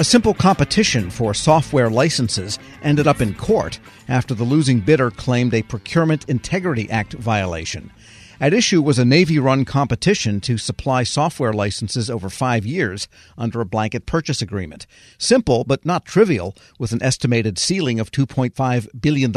A simple competition for software licenses ended up in court after the losing bidder claimed a Procurement Integrity Act violation. At issue was a Navy run competition to supply software licenses over five years under a blanket purchase agreement. Simple, but not trivial, with an estimated ceiling of $2.5 billion.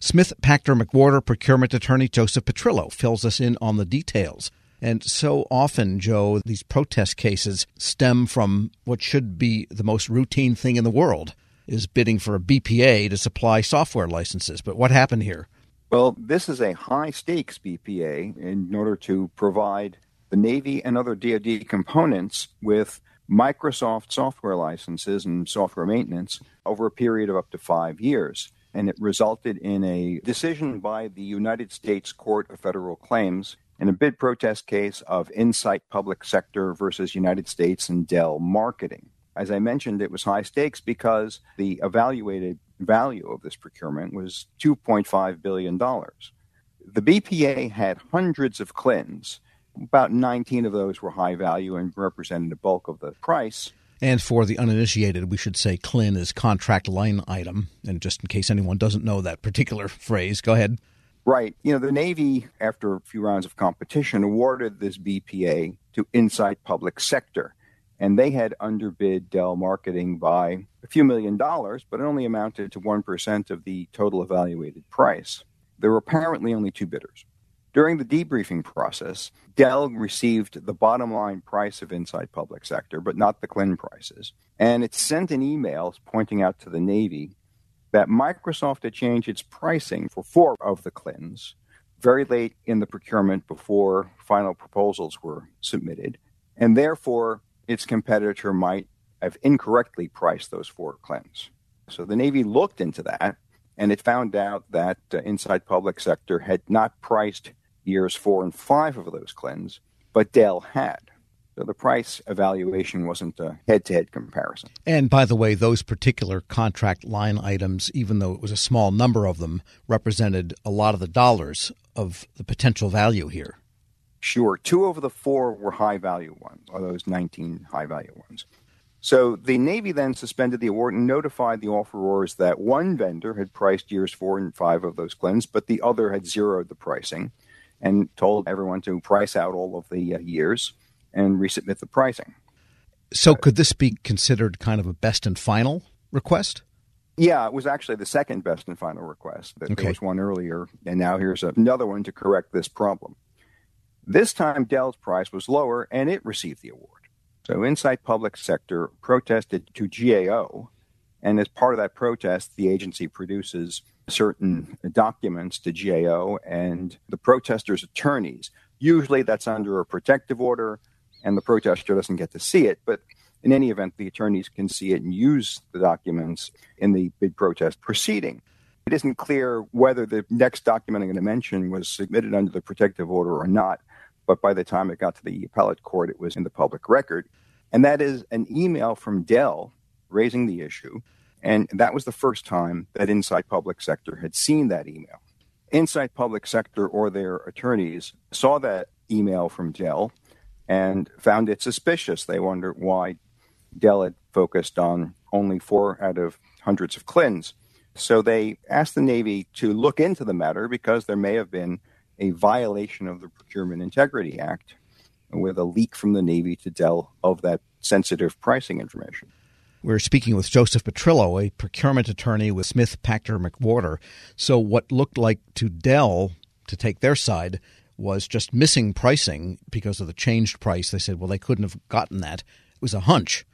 Smith Pachter McWhorter procurement attorney Joseph Petrillo fills us in on the details. And so often, Joe, these protest cases stem from what should be the most routine thing in the world is bidding for a BPA to supply software licenses. But what happened here? Well, this is a high stakes BPA in order to provide the Navy and other DoD components with Microsoft software licenses and software maintenance over a period of up to five years. And it resulted in a decision by the United States Court of Federal Claims in a bid protest case of Insight Public Sector versus United States and Dell Marketing. As I mentioned, it was high stakes because the evaluated value of this procurement was $2.5 billion. The BPA had hundreds of CLINs. About 19 of those were high value and represented the bulk of the price. And for the uninitiated, we should say CLIN is contract line item. And just in case anyone doesn't know that particular phrase, go ahead. Right. You know, the Navy, after a few rounds of competition, awarded this BPA to Insight Public Sector. And they had underbid Dell Marketing by a few million dollars, but it only amounted to 1% of the total evaluated price. There were apparently only two bidders. During the debriefing process, Dell received the bottom line price of Insight Public Sector, but not the CLIN prices. And it sent an email pointing out to the Navy that Microsoft had changed its pricing for four of the CLINs very late in the procurement before final proposals were submitted, and therefore its competitor might have incorrectly priced those four CLINs. So the Navy looked into that, and it found out that uh, Insight Public Sector had not priced years four and five of those CLINs, but Dell had. So the price evaluation wasn't a head to head comparison. And by the way, those particular contract line items, even though it was a small number of them, represented a lot of the dollars of the potential value here. Sure. Two of the four were high value ones, or those 19 high value ones. So the Navy then suspended the award and notified the offerors that one vendor had priced years four and five of those CLINs, but the other had zeroed the pricing and told everyone to price out all of the uh, years and resubmit the pricing. So, could this be considered kind of a best and final request? Yeah, it was actually the second best and final request. Okay. There was one earlier, and now here's another one to correct this problem. This time, Dell's price was lower, and it received the award. So, Insight Public Sector protested to GAO, and as part of that protest, the agency produces certain documents to GAO and the protesters' attorneys. Usually, that's under a protective order and the protester doesn't get to see it. But in any event, the attorneys can see it and use the documents in the bid protest proceeding. It isn't clear whether the next document I'm going to mention was submitted under the protective order or not, but by the time it got to the appellate court, it was in the public record. And that is an email from Dell raising the issue. And that was the first time that Insight Public Sector had seen that email. Insight Public Sector or their attorneys saw that email from Dell and found it suspicious. They wondered why Dell had focused on only four out of hundreds of CLINs. So they asked the Navy to look into the matter because there may have been a violation of the Procurement Integrity Act with a leak from the Navy to Dell of that sensitive pricing information. We're speaking with Joseph Petrillo, a procurement attorney with Smith Pachter McWhorter. So, what looked like to Dell, to take their side, was just missing pricing because of the changed price. They said, well, they couldn't have gotten that. It was a hunch.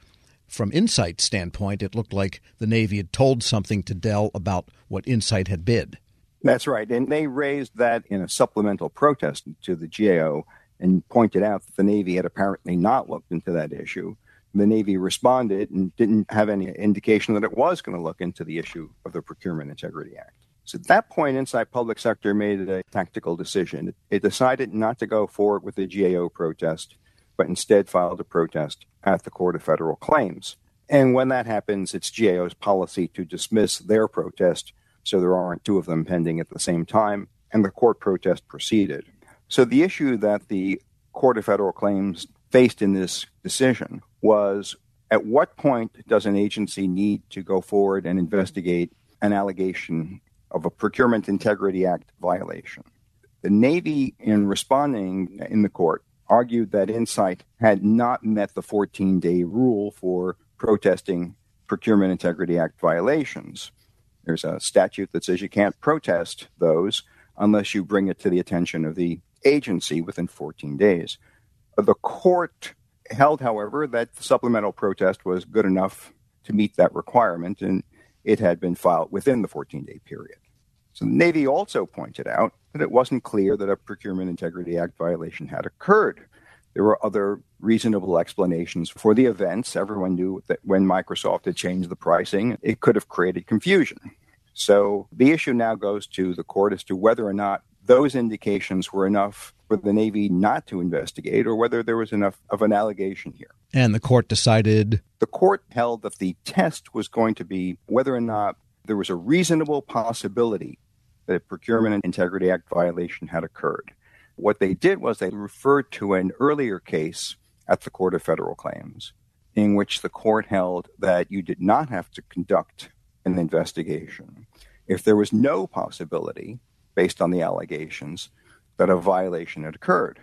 From Insight standpoint, it looked like the Navy had told something to Dell about what Insight had bid. That's right. And they raised that in a supplemental protest to the GAO and pointed out that the Navy had apparently not looked into that issue. The Navy responded and didn't have any indication that it was going to look into the issue of the Procurement Integrity Act. So at that point, Insight Public Sector made a tactical decision. It decided not to go forward with the GAO protest, but instead filed a protest at the Court of Federal Claims. And when that happens, it's GAO's policy to dismiss their protest so there aren't two of them pending at the same time, and the court protest proceeded. So the issue that the Court of Federal Claims faced in this decision was At what point does an agency need to go forward and investigate an allegation of a Procurement Integrity Act violation? The Navy, in responding in the court, argued that Insight had not met the 14 day rule for protesting Procurement Integrity Act violations. There's a statute that says you can't protest those unless you bring it to the attention of the agency within 14 days. The court held, however, that the supplemental protest was good enough to meet that requirement, and it had been filed within the 14 day period. So the Navy also pointed out that it wasn't clear that a Procurement Integrity Act violation had occurred. There were other reasonable explanations for the events. Everyone knew that when Microsoft had changed the pricing, it could have created confusion. So the issue now goes to the court as to whether or not those indications were enough for the Navy not to investigate or whether there was enough of an allegation here. And the court decided? The court held that the test was going to be whether or not there was a reasonable possibility that a Procurement Integrity Act violation had occurred. What they did was they referred to an earlier case at the Court of Federal Claims in which the court held that you did not have to conduct an investigation if there was no possibility, based on the allegations, that a violation had occurred.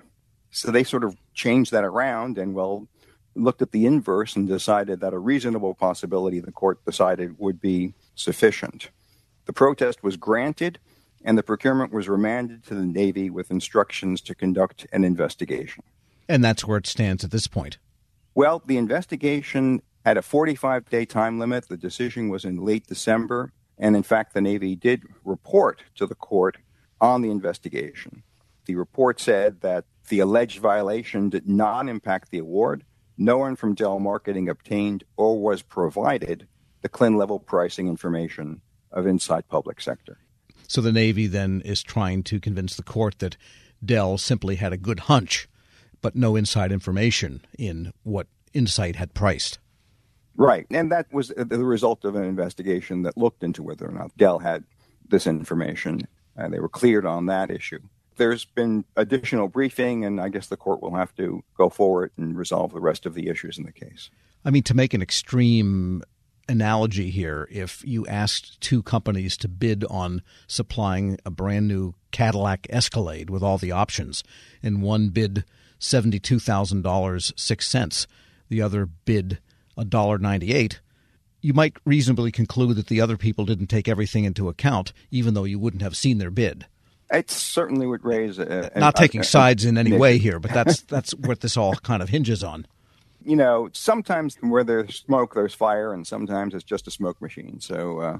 So they sort of changed that around and, well, looked at the inverse and decided that a reasonable possibility the court decided would be sufficient. The protest was granted and the procurement was remanded to the Navy with instructions to conduct an investigation. And that's where it stands at this point. Well, the investigation had a 45 day time limit. The decision was in late December. And in fact, the Navy did report to the court on the investigation. The report said that the alleged violation did not impact the award. No one from Dell Marketing obtained or was provided the CLIN level pricing information of Insight Public Sector. So the Navy then is trying to convince the court that Dell simply had a good hunch, but no inside information in what Insight had priced. Right. And that was the result of an investigation that looked into whether or not Dell had this information, and they were cleared on that issue. There's been additional briefing, and I guess the court will have to go forward and resolve the rest of the issues in the case. I mean, to make an extreme analogy here, if you asked two companies to bid on supplying a brand new Cadillac Escalade with all the options, and one bid $72,000, six cents, the other bid $1.98, you might reasonably conclude that the other people didn't take everything into account, even though you wouldn't have seen their bid. It certainly would raise. A, Not taking a, sides in any way here, but that's that's what this all kind of hinges on. You know, sometimes where there's smoke, there's fire, and sometimes it's just a smoke machine. So uh,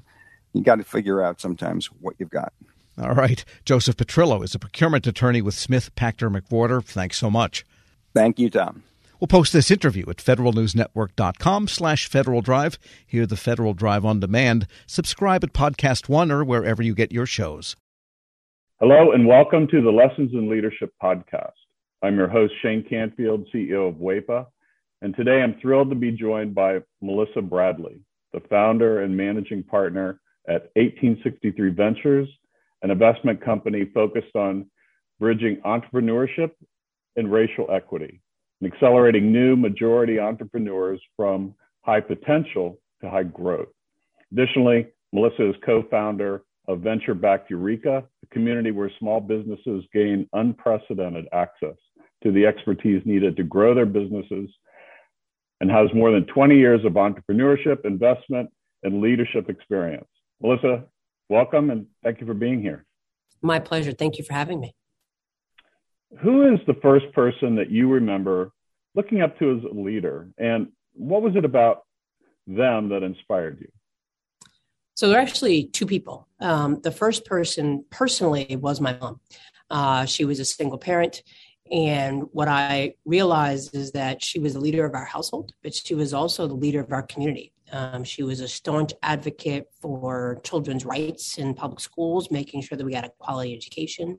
you got to figure out sometimes what you've got. All right, Joseph Petrillo is a procurement attorney with Smith Pachter McWhorter. Thanks so much. Thank you, Tom. We'll post this interview at federalnewsnetwork.com slash Federal Drive. Hear the Federal Drive on demand. Subscribe at Podcast One or wherever you get your shows. Hello and welcome to the Lessons in Leadership podcast. I'm your host, Shane Canfield, CEO of WEPA. And today I'm thrilled to be joined by Melissa Bradley, the founder and managing partner at 1863 Ventures, an investment company focused on bridging entrepreneurship and racial equity and accelerating new majority entrepreneurs from high potential to high growth. Additionally, Melissa is co founder of Venture Backed Ureeka, a community where small businesses gain unprecedented access to the expertise needed to grow their businesses and has more than 20 years of entrepreneurship, investment, and leadership experience. Melissa, welcome and thank you for being here. My pleasure. Thank you for having me. Who is the first person that you remember looking up to as a leader? And what was it about them that inspired you? So there are actually two people. Um, the first person, personally, was my mom. Uh, she was a single parent. And what I realized is that she was the leader of our household, but she was also the leader of our community. Um, she was a staunch advocate for children's rights in public schools, making sure that we got a quality education.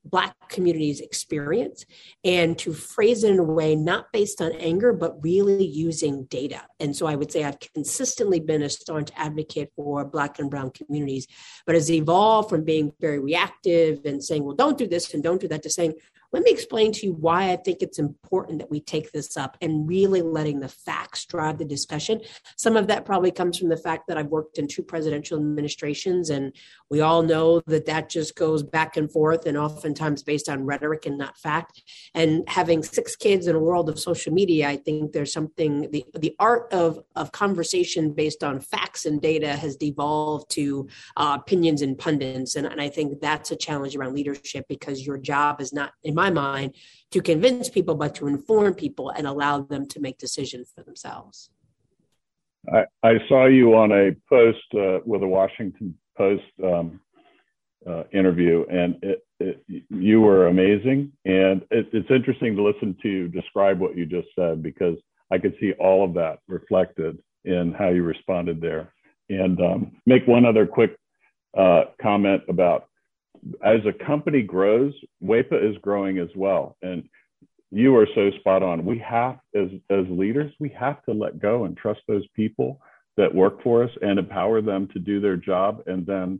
black communities experience and to phrase it in a way not based on anger but really using data and so i would say i've consistently been a staunch advocate for black and brown communities but has evolved from being very reactive and saying well don't do this and don't do that to saying let me explain to you why I think it's important that we take this up and really letting the facts drive the discussion. Some of that probably comes from the fact that I've worked in two presidential administrations, and we all know that that just goes back and forth and oftentimes based on rhetoric and not fact. And having six kids in a world of social media, I think there's something, the, the art of, of conversation based on facts and data has devolved to uh, opinions and pundits. And, and I think that's a challenge around leadership because your job is not, in my mind, to convince people, but to inform people and allow them to make decisions for themselves. I, I saw you on a post uh, with a Washington Post um, uh, interview, and it, it, you were amazing. And it, it's interesting to listen to describe what you just said because I could see all of that reflected in how you responded there. And um, make one other quick uh, comment about as a company grows, WEPA is growing as well. And you are so spot on. We have, as, as leaders, we have to let go and trust those people that work for us and empower them to do their job and then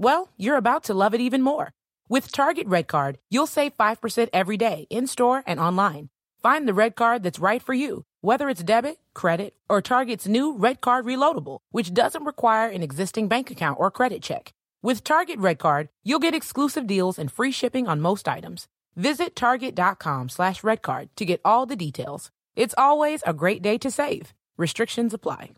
Well, you're about to love it even more. With Target Red Card, you'll save 5% every day in store and online. Find the red card that's right for you, whether it's debit, credit, or Target's new Red Card Reloadable, which doesn't require an existing bank account or credit check. With Target Red Card, you'll get exclusive deals and free shipping on most items. Visit target.com slash redcard to get all the details. It's always a great day to save. Restrictions apply.